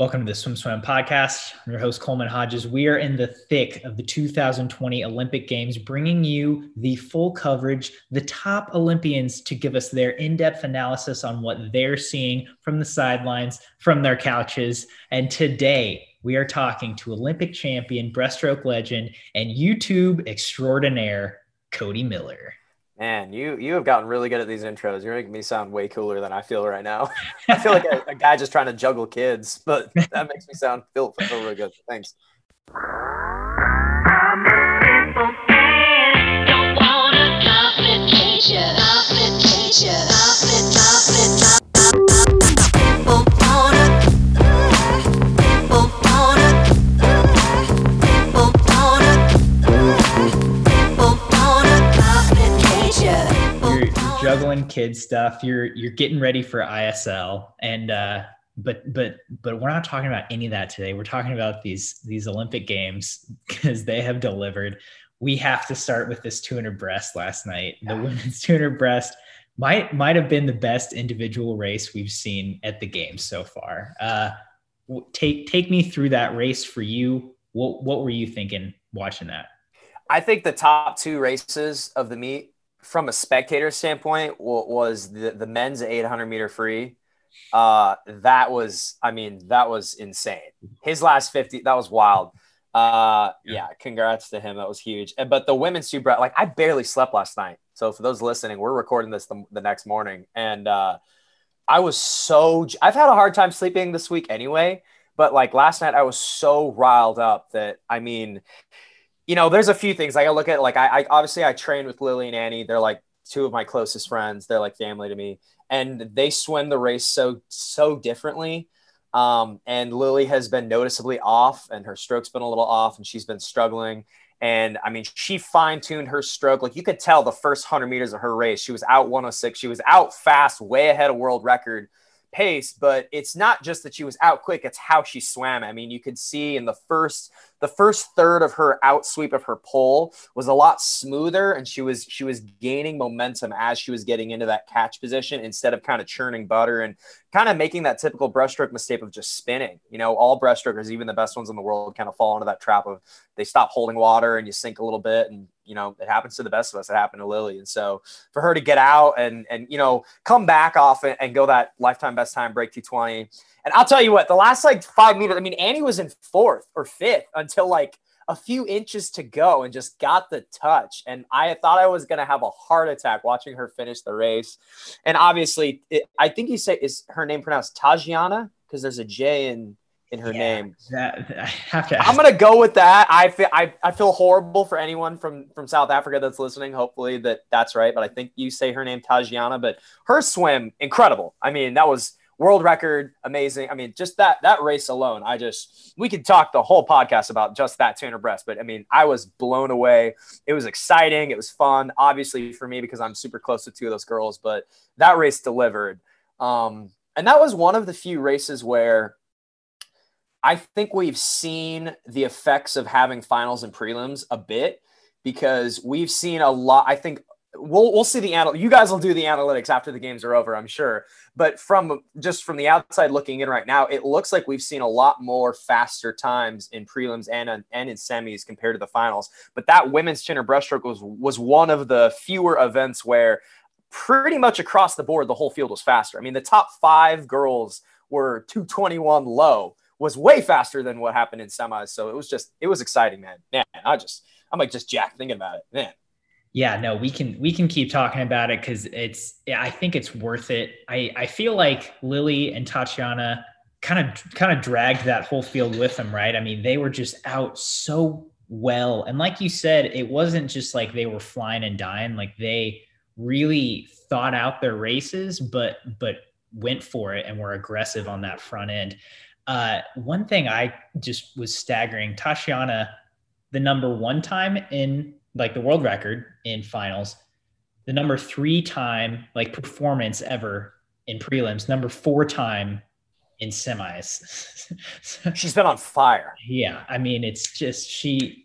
Welcome to the Swim Swam podcast. I'm your host, Coleman Hodges. We are in the thick of the 2020 Olympic Games, bringing you the full coverage, the top Olympians to give us their in depth analysis on what they're seeing from the sidelines, from their couches. And today, we are talking to Olympic champion, breaststroke legend, and YouTube extraordinaire, Cody Miller. Man, you you have gotten really good at these intros. You're making me sound way cooler than I feel right now. I feel like a, a, guy just trying to juggle kids, but that makes me sound feel, feel really good. Thanks. Juggling kid stuff. You're you're getting ready for ISL, and uh, but but but we're not talking about any of that today. We're talking about these these Olympic Games because they have delivered. We have to start with this 200 breast last night. The women's 200 breast might might have been the best individual race we've seen at the games so far. Uh, take take me through that race for you. What what were you thinking watching that? I think the top two races of the meet from a spectator standpoint was the, the men's 800 meter free. Uh that was i mean that was insane. His last 50 that was wild. Uh yeah, yeah congrats to him. That was huge. But the women's super like i barely slept last night. So for those listening we're recording this the, the next morning. And uh i was so i've had a hard time sleeping this week anyway. But like last night i was so riled up that i mean you know, there's a few things like I look at like I, I obviously I train with Lilly and Annie. They're like two of my closest friends. They're like family to me, and they swim the race so so differently. Um, and Lilly has been noticeably off, and her stroke's been a little off, and she's been struggling. And I mean, she fine tuned her stroke. Like you could tell the first 100 meters of her race, she was out 106. She was out fast, way ahead of world record pace. But it's not just that she was out quick, it's how she swam. I mean, you could see in the first the first third of her out sweep of her pull was a lot smoother and she was she was gaining momentum as she was getting into that catch position instead of kind of churning butter and kind of making that typical breaststroke mistake of just spinning. You know all breaststrokers even the best ones in the world kind of fall into that trap of they stop holding water and you sink a little bit and you know it happens to the best of us. It happened to Lilly. And so for her to get out and and you know come back off and, and go that lifetime best time break 220 and I'll tell you what, the last like five meters, I mean, Annie was in fourth or fifth until like a few inches to go and just got the touch. And I thought I was going to have a heart attack watching her finish the race. And obviously, it, I think you say, is her name pronounced Tajiana? Because there's a J in in her yeah, name. That, I have to. I'm gonna go with that. I feel I, I feel horrible for anyone from from South Africa that's listening. Hopefully that that's right. But I think you say her name Tajiana. But her swim incredible. I mean that was world record, amazing. I mean, just that that race alone, I just we could talk the whole podcast about just that 200 breast. But I mean, I was blown away. It was exciting. It was fun, obviously for me because I'm super close to two of those girls. But that race delivered, um, and that was one of the few races where I think we've seen the effects of having finals and prelims a bit because we've seen a lot. I think we'll we'll see the. You guys will do the analytics after the games are over, I'm sure. But from just from the outside looking in right now, it looks like we've seen a lot more faster times in prelims and and in semis compared to the finals. But that women's 200 breaststroke was was one of the fewer events where pretty much across the board the whole field was faster. I mean, the top five girls were 221 low was way faster than what happened in semis. So it was just it was exciting, man. Man, I just I'm like just jack thinking about it, man yeah no we can we can keep talking about it because it's i think it's worth it. I i feel like Lilly and Tatjana kind of kind of dragged that whole field with them right? I mean they were just out so well. And like you said it wasn't just like they were flying and dying like they really thought out their races but but went for it and were aggressive on that front end. Uh, one thing i just was staggering Tatjana the number one time in like the world record in finals, the number three time like performance ever in prelims, number four time in semis. She's been on fire. Yeah, I mean, it's just she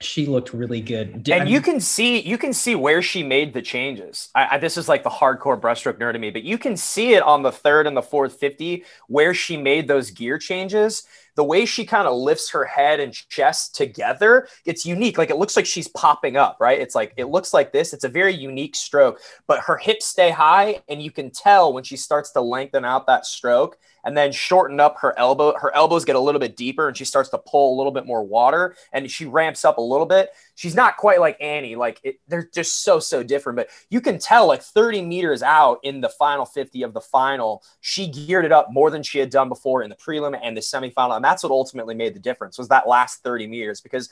she looked really good. Did, and I mean, you can see you can see where she made the changes. I, I, this is like the hardcore breaststroke nerd to me, but you can see it on the third and the fourth fifty where she made those gear changes the way she kind of lifts her head and chest together, it's unique. Like it looks like she's popping up, right? It's like it looks like this. It's a very unique stroke, but her hips stay high, and you can tell when she starts to lengthen out that stroke and then shorten up her elbow. Her elbows get a little bit deeper and she starts to pull a little bit more water and she ramps up a little bit. She's not quite like Annie. Like it, they're just so, so different. But you can tell like 30 meters out in the final 50 of the final, she geared it up more than she had done before in the prelim and the semifinal. And that's what ultimately made the difference was that last 30 meters because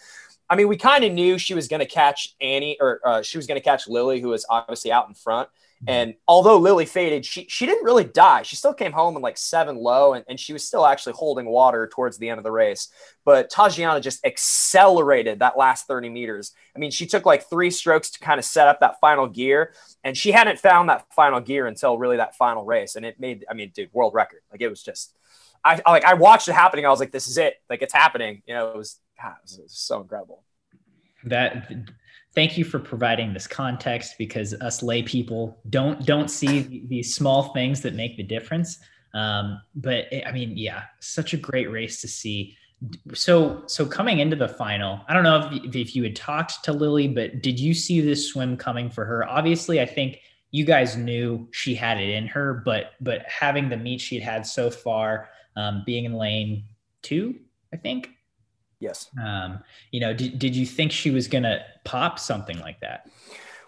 I mean, we kind of knew she was going to catch Annie or uh, she was going to catch Lilly, who was obviously out in front. And although Lilly faded, she she didn't really die. She still came home in like seven low, and, and she was still actually holding water towards the end of the race. But Tajiana just accelerated that last 30 meters. I mean, she took like three strokes to kind of set up that final gear, and she hadn't found that final gear until really that final race. And it made, I mean, dude, world record. Like it was just I like I watched it happening. I was like, this is it. Like it's happening. You know, it was, God, it was, it was so incredible. That thank you for providing this context because us lay people don't don't see these small things that make the difference. Um, but I mean, yeah, such a great race to see. So so coming into the final, I don't know if if you had talked to Lilly, but did you see this swim coming for her? Obviously, I think you guys knew she had it in her, but but having the meet she'd had so far, um, being in lane two, I think, Yes. Um, you know, did, did you think she was going to pop something like that?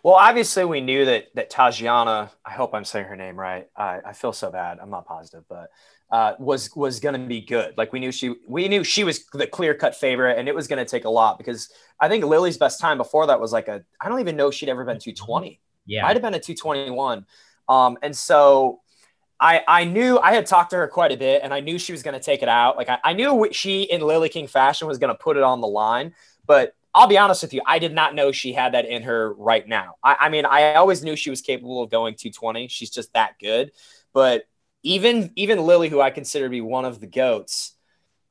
Well, obviously, we knew that that Tajiana. I hope I'm saying her name right. I, I feel so bad. I'm not positive, but uh, was was going to be good. Like we knew she we knew she was the clear cut favorite, and it was going to take a lot because I think Lilly's best time before that was like a I don't even know she'd ever been 220. Yeah, might have been a 221. Um, and so I, I knew I had talked to her quite a bit and I knew she was going to take it out. Like I, I knew she in Lilly King fashion was going to put it on the line, but I'll be honest with you. I did not know she had that in her right now. I, I mean, I always knew she was capable of going 220. She's just that good. But even, even Lilly, who I consider to be one of the goats,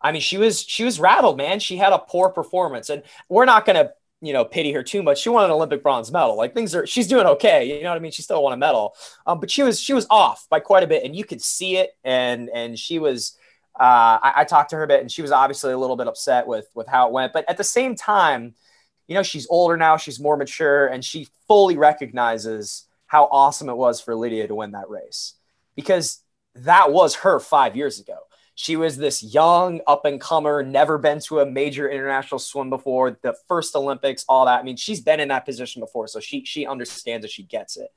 I mean, she was, she was rattled, man. She had a poor performance and we're not going to you know, pity her too much. She won an Olympic bronze medal. Like things are, she's doing okay. You know what I mean? She still won a medal, um, but she was she was off by quite a bit, and you could see it. And and she was, uh, I, I talked to her a bit, and she was obviously a little bit upset with with how it went. But at the same time, you know, she's older now, she's more mature, and she fully recognizes how awesome it was for Lydia to win that race because that was her five years ago. She was this young up and comer, never been to a major international swim before, the first Olympics, all that. I mean, she's been in that position before, so she she understands it, she gets it.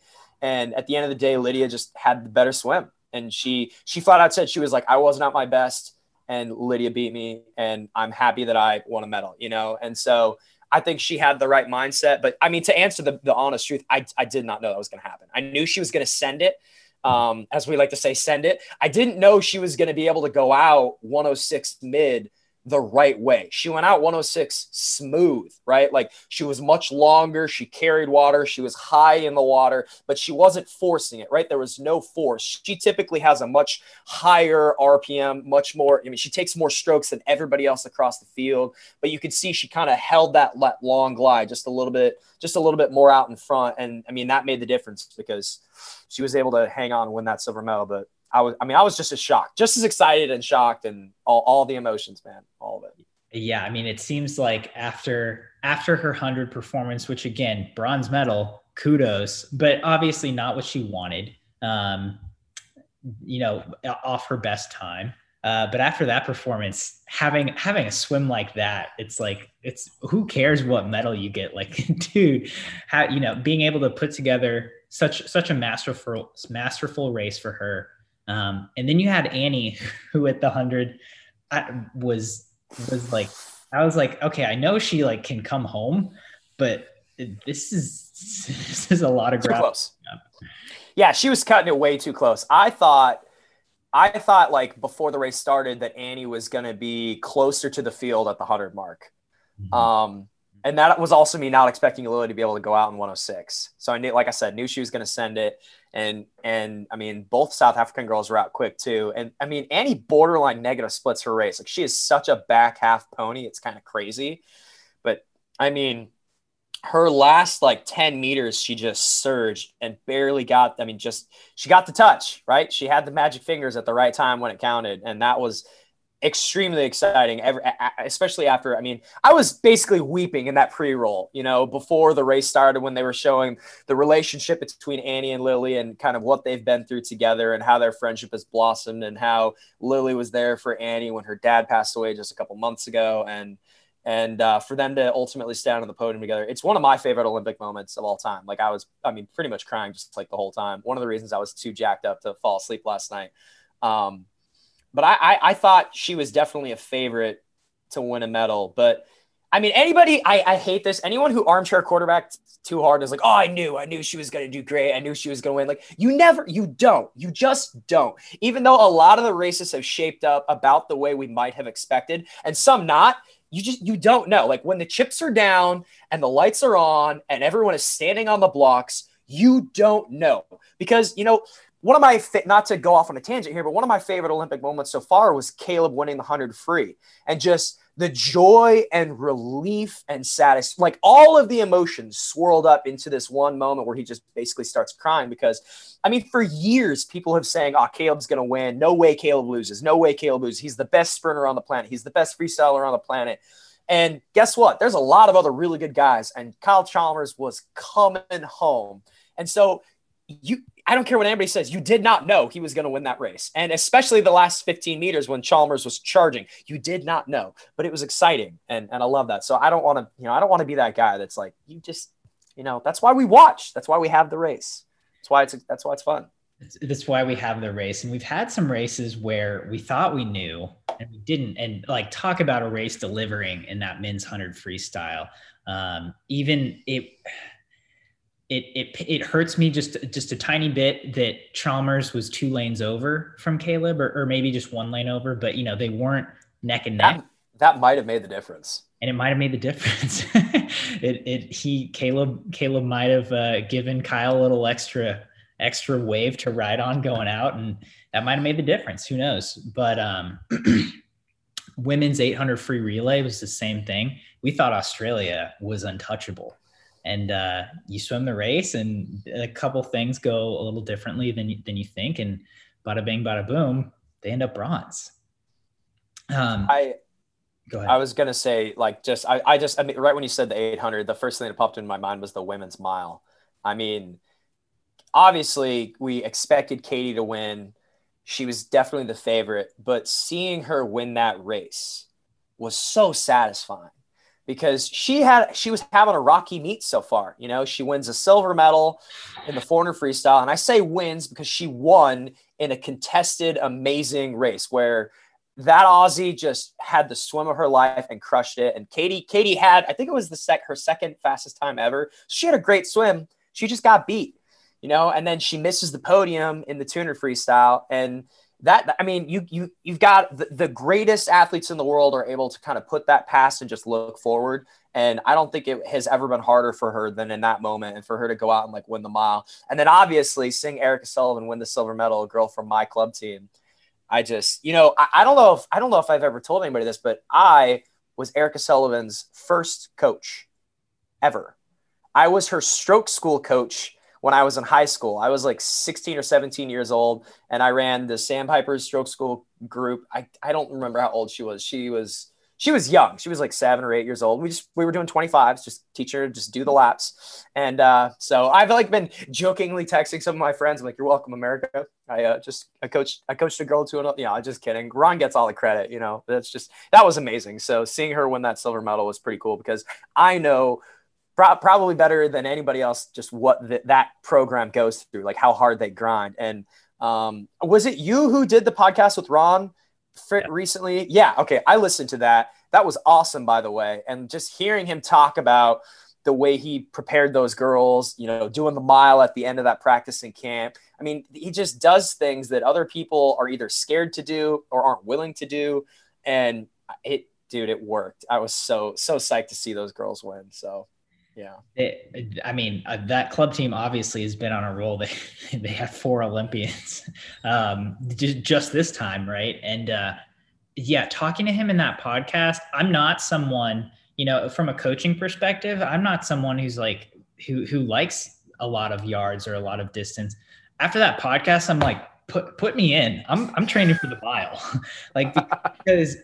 And at the end of the day, Lydia just had the better swim, and she she flat out said she was like, I wasn't my best, and Lydia beat me, and I'm happy that I won a medal, you know. And so I think she had the right mindset. But I mean, to answer the, the honest truth, I, I did not know that was going to happen. I knew she was going to send it um, as we like to say, send it. I didn't know she was going to be able to go out 106 mid the right way. She went out 106 smooth, right? Like she was much longer. She carried water. She was high in the water, but she wasn't forcing it, right? There was no force. She typically has a much higher RPM, much more. I mean, she takes more strokes than everybody else across the field, but you could see she kind of held that long glide just a little bit, just a little bit more out in front. And I mean, that made the difference because she was able to hang on and win that silver medal. But I was, I mean, I was just as shocked, just as excited and shocked, and all, all the emotions, man, all of it. Yeah, I mean, it seems like after after her hundred performance, which again, bronze medal, kudos, but obviously not what she wanted. Um, you know, off her best time. Uh, but after that performance, having having a swim like that, it's like it's who cares what medal you get? Like, dude, how you know being able to put together such such a masterful masterful race for her. Um, and then you had Annie, who at the hundred was was like, I was like, okay, I know she like can come home, but this is this is a lot of ground. close. Yeah, she was cutting it way too close. I thought. I thought like before the race started that Annie was going to be closer to the field at the 100 mark. Mm-hmm. Um, and that was also me not expecting Lilly to be able to go out in 106. So I knew, like I said, knew she was going to send it. And and I mean, both South African girls were out quick too. And I mean, Annie borderline negative splits her race. Like she is such a back half pony. It's kind of crazy. But I mean, her last like 10 meters, she just surged and barely got, I mean, just she got the touch, right? She had the magic fingers at the right time when it counted. And that was extremely exciting, especially after. I mean, I was basically weeping in that pre roll, you know, before the race started when they were showing the relationship between Annie and Lilly and kind of what they've been through together and how their friendship has blossomed and how Lilly was there for Annie when her dad passed away just a couple months ago. And and uh, for them to ultimately stand on the podium together, it's one of my favorite Olympic moments of all time. Like I was, I mean, pretty much crying just like the whole time. One of the reasons I was too jacked up to fall asleep last night. Um, but I, I, I thought she was definitely a favorite to win a medal. But I mean, anybody, I, I hate this. Anyone who armchair quarterback too hard is like, oh, I knew, I knew she was going to do great. I knew she was going to win. Like, you never, you don't, you just don't. Even though a lot of the races have shaped up about the way we might have expected, and some not, you just, you don't know. Like, when the chips are down and the lights are on and everyone is standing on the blocks, you don't know. Because, you know, one of my not to go off on a tangent here, but one of my favorite Olympic moments so far was Caleb winning the hundred free, and just the joy and relief and sadness, like all of the emotions swirled up into this one moment where he just basically starts crying because, I mean, for years people have saying, "Oh, Caleb's to win. No way Caleb loses. No way Caleb loses. He's the best sprinter on the planet. He's the best freestyler on the planet." And guess what? There's a lot of other really good guys, and Kyle Chalmers was coming home. And so you I don't care what anybody says, you did not know he was going to win that race. And especially the last 15 meters when Chalmers was charging, you did not know, but it was exciting. And, and I love that. So I don't want to, you know, I don't want to be that guy that's like, you just, you know, that's why we watch. That's why we have the race. That's why it's, that's why it's fun. That's why we have the race. And we've had some races where we thought we knew and we didn't. And like talk about a race delivering in that men's 100 freestyle. Um, even it, it it it hurts me just just a tiny bit that Chalmers was two lanes over from Caleb, or, or maybe just one lane over. But you know they weren't neck and neck. That, that might have made the difference. And it might have made the difference. it it he Caleb Caleb might have uh, given Kyle a little extra extra wave to ride on going out, and that might have made the difference. Who knows? But um, women's 800 free relay was the same thing. We thought Australia was untouchable and uh, you swim the race and a couple things go a little differently than you, than you think and bada bing bada boom they end up bronze um, i go ahead. I was gonna say like just I, I just i mean right when you said the 800 the first thing that popped in my mind was the women's mile. I mean obviously we expected katie to win. She was definitely the favorite but seeing her win that race was so satisfying because she had she was having a rocky meet so far. You know, she wins a silver medal in the 400 freestyle, and I say wins because she won in a contested, amazing race where that Aussie just had the swim of her life and crushed it. And Katie, Katie had I think it was the sec her second fastest time ever. She had a great swim. She just got beat, you know, and then she misses the podium in the 200 freestyle and that I mean, you you you've got the, the, greatest athletes in the world are able to kind of put that past and just look forward. And I don't think it has ever been harder for her than in that moment, and for her to go out and like win the mile, and then obviously seeing Erica Sullivan win the silver medal, a girl from my club team. I just, you know, I, I don't know if I don't know if I've ever told anybody this, but I was Erica Sullivan's first coach ever. I was her stroke school coach when I was in high school. I was like 16 or 17 years old, and I ran the Sandpipers Stroke School group. I, I don't remember how old she was. She was she was young. She was like seven or eight years old. We just we were doing 25s, just teach her just do the laps. And uh, so I've like been jokingly texting some of my friends. I'm like, "You're welcome, America." I uh, just I coached I coached a girl to another. Yeah, you know, just kidding. Ron gets all the credit. You know, that's just that was amazing. So seeing her win that silver medal was pretty cool because I know pro- probably better than anybody else just what that program goes through, like how hard they grind. And um, was it you who did the podcast with Ron yeah. recently? Yeah. Okay. I listened to that. That was awesome, by the way. And just hearing him talk about the way he prepared those girls, you know, doing the mile at the end of that practicing camp. I mean, he just does things that other people are either scared to do or aren't willing to do. And it, dude, it worked. I was so, so psyched to see those girls win. So yeah. It, I mean, uh, that club team obviously has been on a roll. They they have four Olympians um, just, just this time, right? And uh, yeah, talking to him in that podcast, I'm not someone, you know, from a coaching perspective, I'm not someone who's like who who likes a lot of yards or a lot of distance. After that podcast, I'm like, put put me in. I'm I'm training for the mile, like because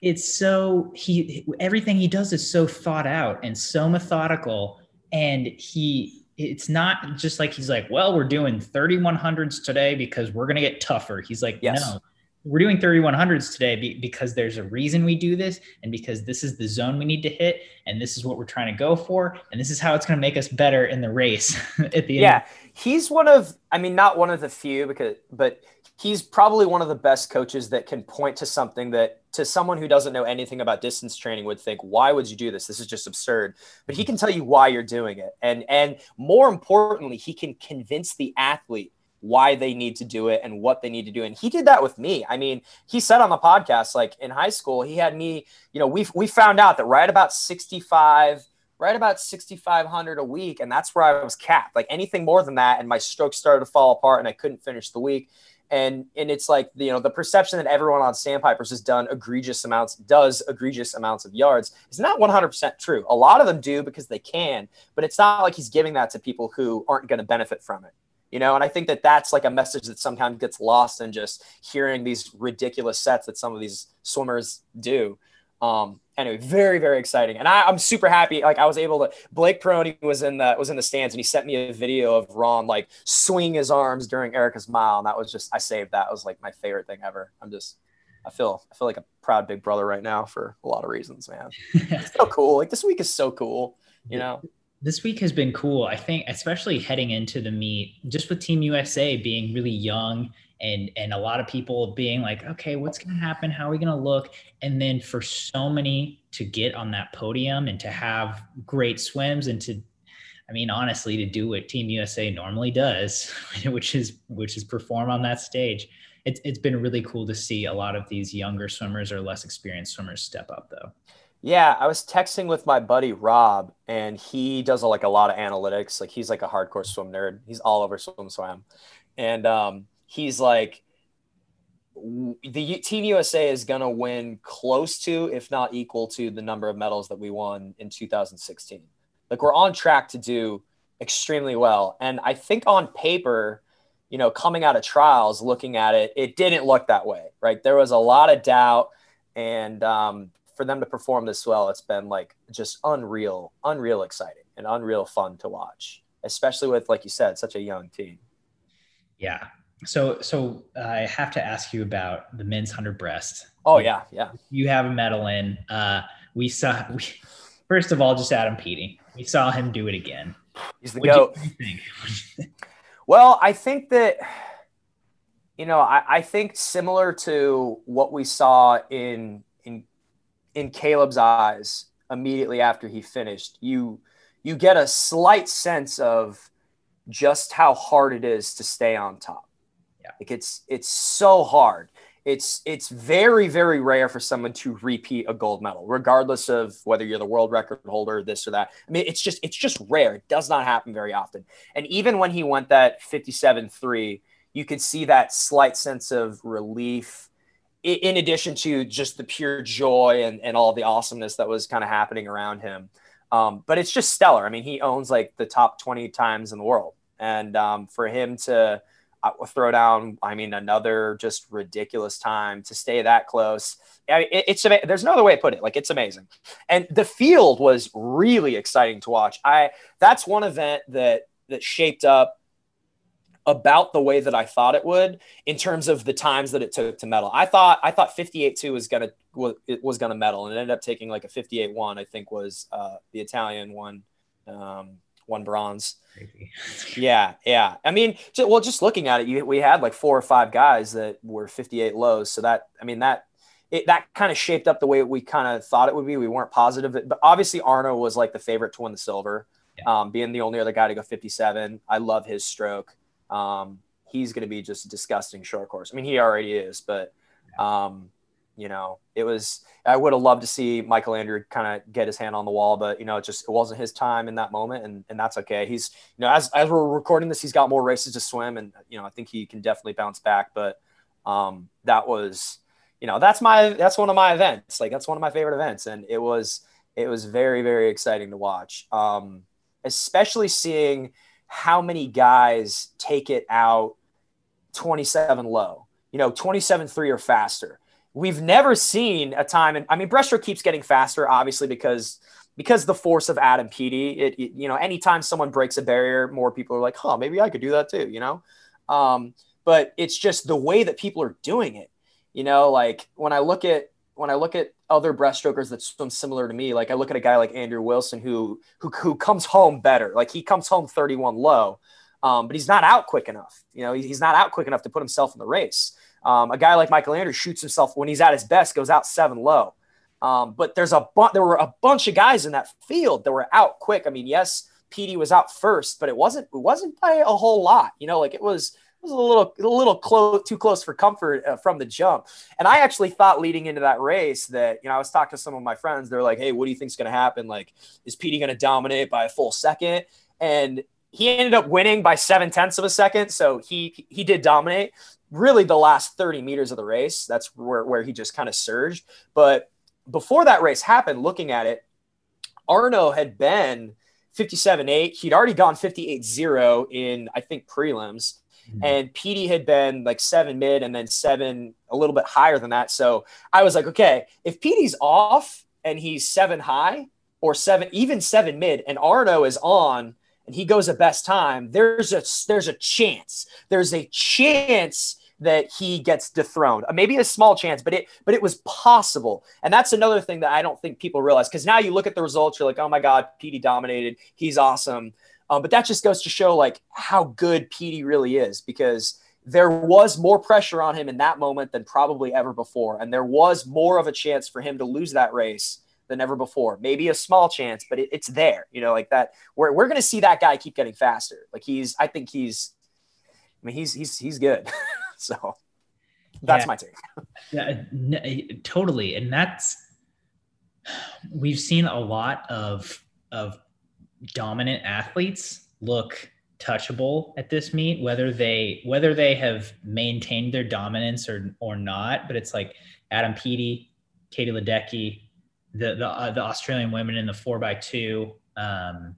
it's so he everything he does is so thought out and so methodical, and he it's not just like he's like, well, we're doing 3100s today because we're gonna get tougher. He's like, yes. no, we're doing 3100s today because there's a reason we do this and because this is the zone we need to hit and this is what we're trying to go for and this is how it's going to make us better in the race at the end yeah he's one of i mean not one of the few because but he's probably one of the best coaches that can point to something that to someone who doesn't know anything about distance training would think why would you do this this is just absurd but he can tell you why you're doing it and and more importantly he can convince the athlete why they need to do it and what they need to do. And he did that with me. I mean, he said on the podcast, like in high school, he had me, you know, we we found out that right about 65, right about 6,500 a week. And that's where I was capped. Like anything more than that. And my stroke started to fall apart and I couldn't finish the week. And, and it's like, you know, the perception that everyone on Sandpipers has done egregious amounts, does egregious amounts of yards is not 100% true. A lot of them do because they can, but it's not like he's giving that to people who aren't going to benefit from it you know and i think that that's like a message that sometimes gets lost in just hearing these ridiculous sets that some of these swimmers do um anyway very very exciting. And I, am super happy. Like i was able to Blake Pieroni was in the was in the stands and he sent me a video of ron like swinging his arms during erica's mile. And that was just i saved that. It was like my favorite thing ever. I'm just i feel i feel like a proud big brother right now for a lot of reasons man. It's so cool. Like this week is so cool you know? This week has been cool. I think, especially heading into the meet, just with Team USA being really young and and a lot of people being like, okay, what's going to happen? How are we going to look? And then for so many to get on that podium and to have great swims and to, I mean, honestly, to do what Team USA normally does, which is which is perform on that stage. It's it's been really cool to see a lot of these younger swimmers or less experienced swimmers step up, though. Yeah, I was texting with my buddy Rob, and he does like a lot of analytics. Like he's like a hardcore swim nerd. He's all over swim swam, and um, he's like, the Team USA is gonna win close to, if not equal to, the number of medals that we won in 2016. Like we're on track to do extremely well, and I think on paper, you know, coming out of trials, looking at it, it didn't look that way. Right, there was a lot of doubt, and um, for them to perform this well, it's been like just unreal, unreal exciting and unreal fun to watch, especially with, like you said, such a young team. Yeah. So, so I have to ask you about the men's hundred breast. Oh yeah, yeah. You have a medal in. Uh, we saw. We, first of all, just Adam Peaty. We saw him do it again. He's the what goat. well, I think that you know, I, I, think similar to what we saw in in in Caleb's eyes immediately after he finished, you you get a slight sense of just how hard it is to stay on top. Like it's it's so hard. It's it's very very rare for someone to repeat a gold medal, regardless of whether you're the world record holder, this or that. I mean, it's just it's just rare. It does not happen very often. And even when he went that 57-3, you could see that slight sense of relief in addition to just the pure joy and, and all the awesomeness that was kind of happening around him. Um, but it's just stellar. I mean, he owns like the top 20 times in the world. And um, for him to throw down, I mean, another just ridiculous time to stay that close. I mean, it, it's there's no other way to put it. Like it's amazing. And the field was really exciting to watch. I that's one event that that shaped up about the way that I thought it would in terms of the times that it took to medal. I thought I thought 58-2 was gonna was, was gonna medal, and it ended up taking like a 58-1. I think was uh, the Italian one um, one bronze. yeah, yeah. I mean, well, just looking at it, you, we had like four or five guys that were 58 lows. So that I mean that it, that kind of shaped up the way we kind of thought it would be. We weren't positive, but obviously Arno was like the favorite to win the silver, yeah. um, being the only other guy to go 57. I love his stroke um, he's going to be just a disgusting short course. I mean, he already is, but um, you know, it was. I would have loved to see Michael Andrew kind of get his hand on the wall, but you know, it just it wasn't his time in that moment, and and that's okay. He's you know, as as we're recording this, he's got more races to swim, and you know, I think he can definitely bounce back. But um, that was, you know, that's my that's one of my events. Like that's one of my favorite events, and it was It was very, very exciting to watch, um, especially seeing how many guys take it out 27 low, you know, 27 3 or faster. We've never seen a time, and I mean, breaststroke keeps getting faster, obviously, because because the force of Adam Peaty, it, it, you know, anytime someone breaks a barrier, more people are like, huh, maybe I could do that too, you know? Um, but it's just the way that people are doing it, you know, like when I look at, when I look at other breaststrokers that swim similar to me, like I look at a guy like Andrew Wilson who, who, who comes home better. Like he comes home 31 low, um, but he's not out quick enough. You know, he's not out quick enough to put himself in the race. Um, a guy like Michael Andrews shoots himself when he's at his best, goes out seven low. Um, but there's a bu- there were a bunch of guys in that field that were out quick. I mean, yes, Peaty was out first, but it wasn't it wasn't by a whole lot. You know, like it was it was a little a little close too close for comfort uh, from the jump. And I actually thought leading into that race that you know I was talking to some of my friends. They're like, "Hey, what do you think's going to happen? Like, is Peaty going to dominate by a full second? And he ended up winning by seven tenths of a second, so he he did dominate. Really, the last 30 meters of the race, that's where, where he just kind of surged. But before that race happened, looking at it, Arno had been 57 8. He'd already gone 58 0 in, I think, prelims. Mm-hmm. And Peaty had been like seven mid and then seven a little bit higher than that. So I was like, okay, if Peaty's off and he's seven high or seven, even seven mid, and Arno is on and he goes a best time, there's a there's a chance. There's a chance that he gets dethroned. Uh, maybe a small chance, but it but it was possible. And that's another thing that I don't think people realize because now you look at the results, you're like, oh my god, Peaty dominated. He's awesome. Um, but that just goes to show like how good Peaty really is because there was more pressure on him in that moment than probably ever before, and there was more of a chance for him to lose that race than ever before. Maybe a small chance, but it, it's there. You know, like that. We're we're gonna see that guy keep getting faster. Like he's, I think he's. I mean, he's he's he's good. So that's yeah. my take. yeah, n- totally. And that's we've seen a lot of of dominant athletes look touchable at this meet whether they whether they have maintained their dominance or or not but it's like Adam Peaty, Katie Ledecky, the the, uh, the Australian women in the 4 by 2 um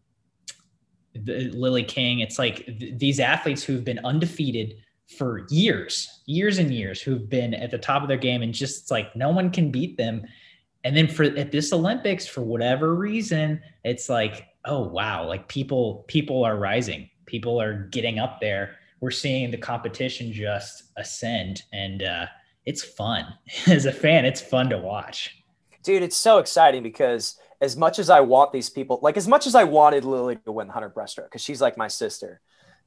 the, Lilly King it's like th- these athletes who've been undefeated for years, years and years who've been at the top of their game and just like no one can beat them. And then for at this Olympics, for whatever reason, it's like, oh wow, like people people are rising, people are getting up there. We're seeing the competition just ascend, and uh, it's fun as a fan. It's fun to watch. Dude, it's so exciting because as much as I want these people, like as much as I wanted Lilly to win the 100 breaststroke, because she's like my sister,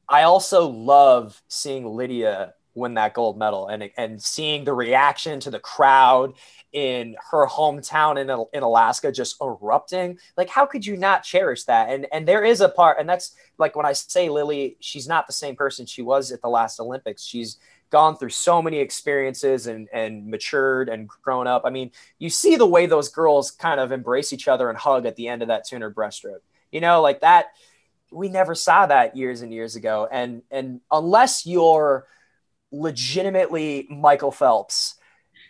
I also love seeing Lydia win that gold medal and and seeing the reaction to the crowd in her hometown in, in Alaska just erupting. Like how could you not cherish that? And and there is a part and that's like when I say Lilly she's not the same person she was at the last Olympics. She's gone through so many experiences and and matured and grown up. I mean you see the way those girls kind of embrace each other and hug at the end of that 200 breaststroke. You know like that we never saw that years and years ago. And and unless you're legitimately Michael Phelps,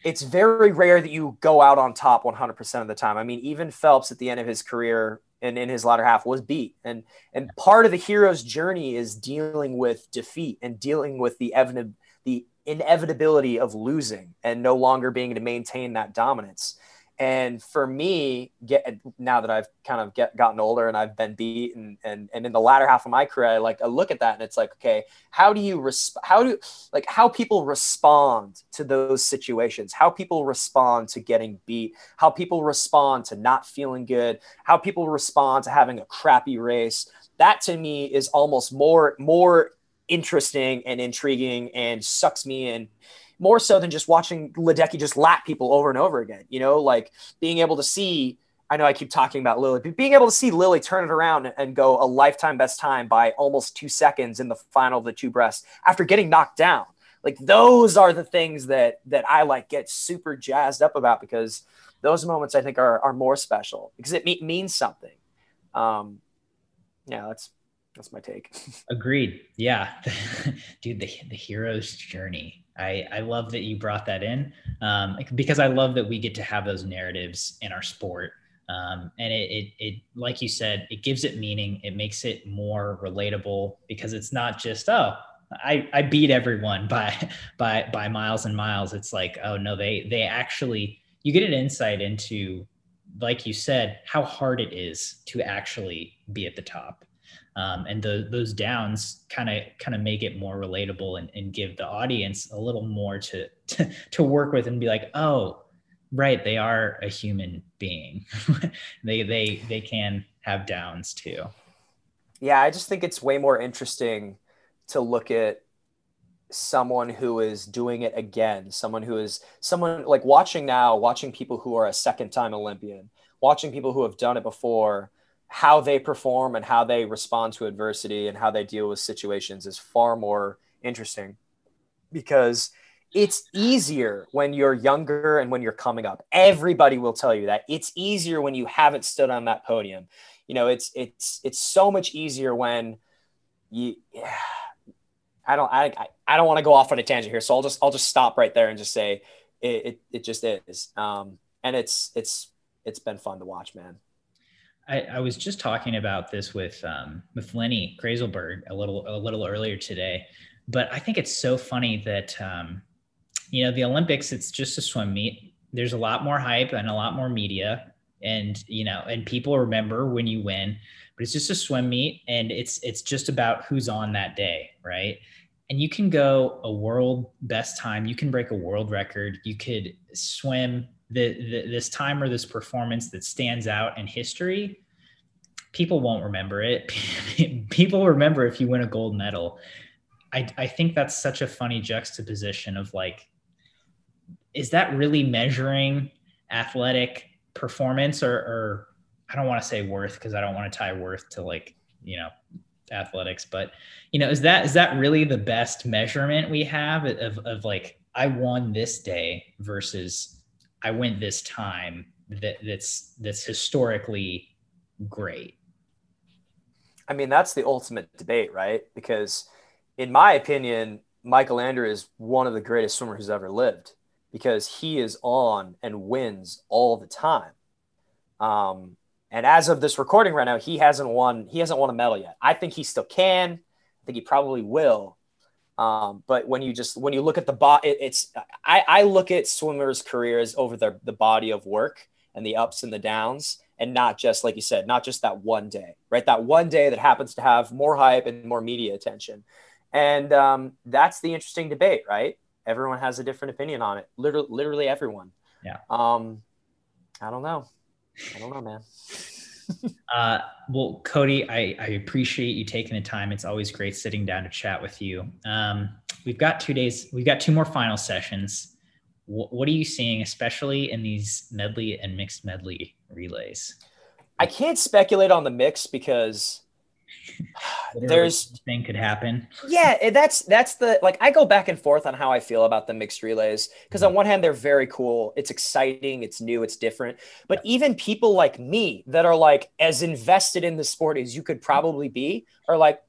it's very rare that you go out on top 100% of the time. I mean, even Phelps at the end of his career and in his latter half was beat. And and part of the hero's journey is dealing with defeat and dealing with the evident the inevitability of losing and no longer being to maintain that dominance. And for me, get now that I've kind of get, gotten older and I've been beat and, and, and in the latter half of my career, I like, I look at that and it's like, okay, how do you, resp- how do like how people respond to those situations, how people respond to getting beat, how people respond to not feeling good, how people respond to having a crappy race. That to me is almost more, more interesting and intriguing and sucks me in more so than just watching Ledecky just lap people over and over again. You know, like being able to see. I know I keep talking about Lilly, but being able to see Lilly turn it around and go a lifetime best time by almost two seconds in the final of the two breasts after getting knocked down. Like those are the things that that I like get super jazzed up about because those moments I think are are more special because it me- means something. Um, yeah, that's that's my take. Agreed. Yeah, dude, the the hero's journey I, I love that you brought that in um, because I love that we get to have those narratives in our sport Um, and it, it, it, like you said, it gives it meaning. It makes it more relatable because it's not just, oh, I, I beat everyone by, by, by miles and miles. It's like, oh no, they, they actually, you get an insight into, like you said, how hard it is to actually be at the top. Um, and the, those downs kind of kind of make it more relatable and, and give the audience a little more to, to to work with and be like, oh, right they are a human being. They they they can have downs too. Yeah i just think it's way more interesting to look at someone who is doing it again someone who is someone like watching now watching people who are a second time olympian watching people who have done it before how they perform and how they respond to adversity and how they deal with situations is far more interesting because it's easier when you're younger and when you're coming up. Everybody will tell you that it's easier when you haven't stood on that podium. You know, it's it's it's so much easier when you. Yeah, I don't I I don't want to go off on a tangent here, so I'll just I'll just stop right there and just say it it, it just is. Um, and it's it's it's been fun to watch, man. I, I was just talking about this with um, with Lenny Krayzelburg a little a little earlier today, but I think it's so funny that um, you know, the Olympics, it's just a swim meet. There's a lot more hype and a lot more media. And, you know, and people remember when you win, but it's just a swim meet and it's it's just about who's on that day, right? And you can go a world best time, you can break a world record, you could swim the, the this time or this performance that stands out in history. People won't remember it. people remember if you win a gold medal. I, I think that's such a funny juxtaposition of like is that really measuring athletic performance or, or I don't want to say worth because I don't want to tie worth to like, you know, athletics, but you know, is that, is that really the best measurement we have of, of like, I won this day versus I went this time that that's, that's historically great. I mean, that's the ultimate debate, right? Because in my opinion, Michael Andrew is one of the greatest swimmers who's ever lived because he is on and wins all the time. Um, and as of this recording right now, he hasn't won. He hasn't won a medal yet. I think he still can. I think he probably will. Um, but when you just when you look at the bot, it, it's I, I look at swimmers' careers over their the body of work and the ups and the downs, and not just like you said, not just that one day, right? That one day that happens to have more hype and more media attention, and um, that's the interesting debate, right? everyone has a different opinion on it. Literally, literally everyone. Yeah. Um, I don't know. I don't know, man. Uh, well, Cody, I, I appreciate you taking the time. It's always great sitting down to chat with you. Um, we've got two days. We've got two more final sessions. W- what are you seeing, especially in these medley and mixed medley relays? I can't speculate on the mix because there's thing could happen. Yeah, that's that's the like I go back and forth on how I feel about the mixed relays because on one hand they're very cool, it's exciting, it's new, it's different. But even people like me that are like as invested in the sport as you could probably be are like,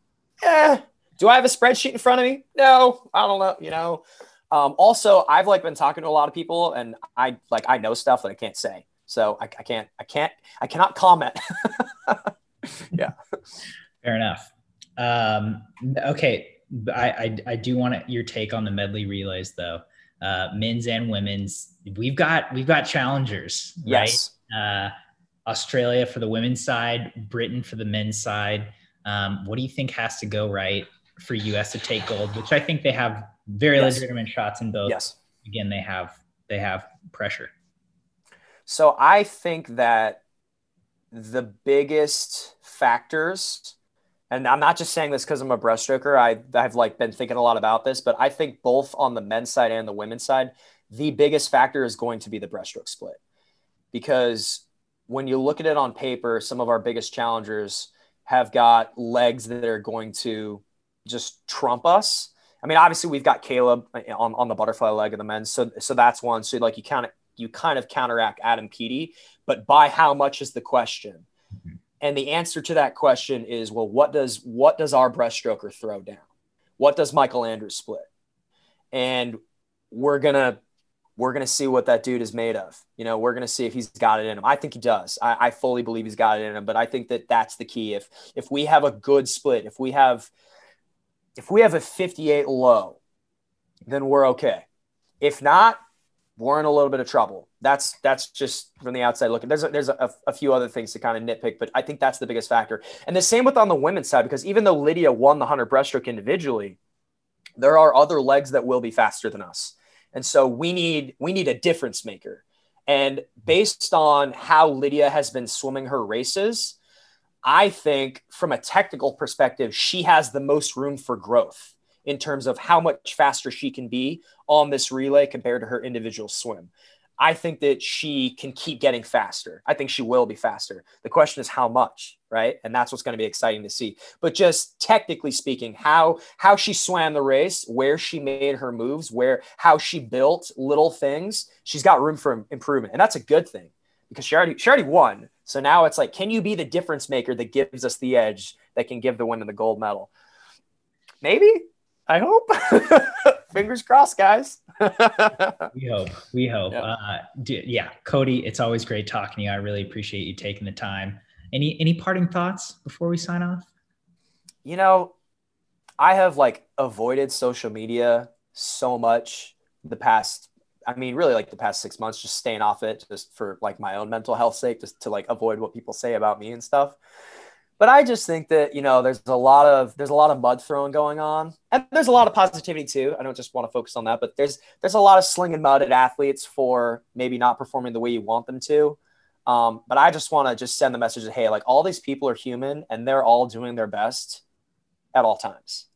eh, do I have a spreadsheet in front of me? No, I don't know, you know. Um, also, I've like been talking to a lot of people and I like I know stuff that I can't say. So I, I can't I can't I cannot comment. yeah. Fair enough. Um, okay, I, I, I do want your take on the medley relays though. Uh, men's and women's. We've got we've got challengers, yes. right? Uh, Australia for the women's side, Britain for the men's side. Um, what do you think has to go right for US to take gold? Which I think they have very yes. legitimate shots in both. Yes. Again, they have they have pressure. So I think that the biggest factors and I'm not just saying this because I'm a breaststroker. I, I've like been thinking a lot about this, but I think both on the men's side and the women's side, the biggest factor is going to be the breaststroke split. Because when you look at it on paper, some of our biggest challengers have got legs that are going to just trump us. I mean, obviously we've got Caleb uh, on, on the butterfly leg of the men's. So, so that's one. So like you kind of, you kind of counteract Adam Peaty, but by how much is the question? Mm-hmm. And the answer to that question is, well, what does what does our breaststroker throw down? What does Michael Andrews split? And we're gonna we're to see what that dude is made of. You know, we're to see if he's got it in him. I think he does. I, I, fully believe he's got it in him, but I think that that's the key. If, if we have a good split, if we have, if we have a 58 low, then we're okay. If not, we're in a little bit of trouble. That's, that's just from the outside looking. There's a, there's a, a few other things to kind of nitpick, but I think that's the biggest factor. And the same with on the women's side, because even though Lydia won the 100 breaststroke individually, there are other legs that will be faster than us. And so we need we need a difference maker. And based on how Lydia has been swimming her races, I think from a technical perspective, she has the most room for growth in terms of how much faster she can be on this relay compared to her individual swim. I think that she can keep getting faster. I think she will be faster. The question is how much, right? And that's what's going to be exciting to see. But just technically speaking, how how she swam the race, where she made her moves, where how she built little things, she's got room for improvement, and that's a good thing because she already she already won. So now it's like, can you be the difference maker that gives us the edge that can give the women the gold medal? Maybe. I hope. Fingers crossed, guys. we hope. We hope. Yeah. Uh, yeah, Cody, it's always great talking to you. I really appreciate you taking the time. Any any parting thoughts before we sign off? You know, I have like avoided social media so much the past I mean, really like the past six months, just staying off it just for like my own mental health sake, just to like avoid what people say about me and stuff but I just think that you know there's a lot of there's a lot of mud throwing going on, and there's a lot of positivity too. I don't just want to focus on that, but there's there's a lot of slinging mud at athletes for maybe not performing the way you want them to. Um, but I just want to just send the message that hey, like all these people are human and they're all doing their best at all times,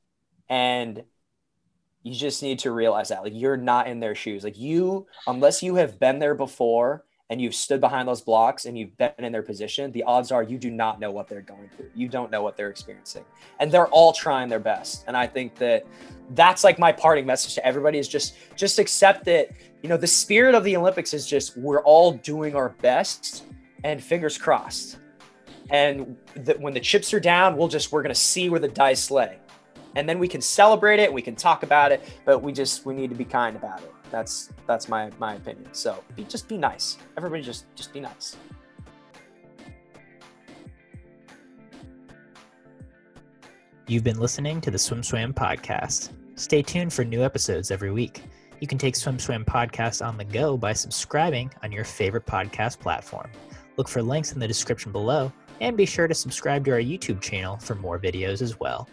and you just need to realize that like you're not in their shoes. Like you, unless you have been there before and you've stood behind those blocks and you've been in their position, the odds are you do not know what they're going through. You don't know what they're experiencing. And they're all trying their best. And I think that that's like my parting message to everybody is just just accept that, you know, the spirit of the Olympics is just we're all doing our best and fingers crossed. And that when the chips are down, we'll just we're going to see where the dice lay. And then we can celebrate it, we can talk about it, but we just we need to be kind about it. That's that's my my opinion. So be, just be nice. Everybody just just be nice. You've been listening to the SwimSwam podcast. Stay tuned for new episodes every week. You can take SwimSwam podcast on the go by subscribing on your favorite podcast platform. Look for links in the description below and be sure to subscribe to our YouTube channel for more videos as well.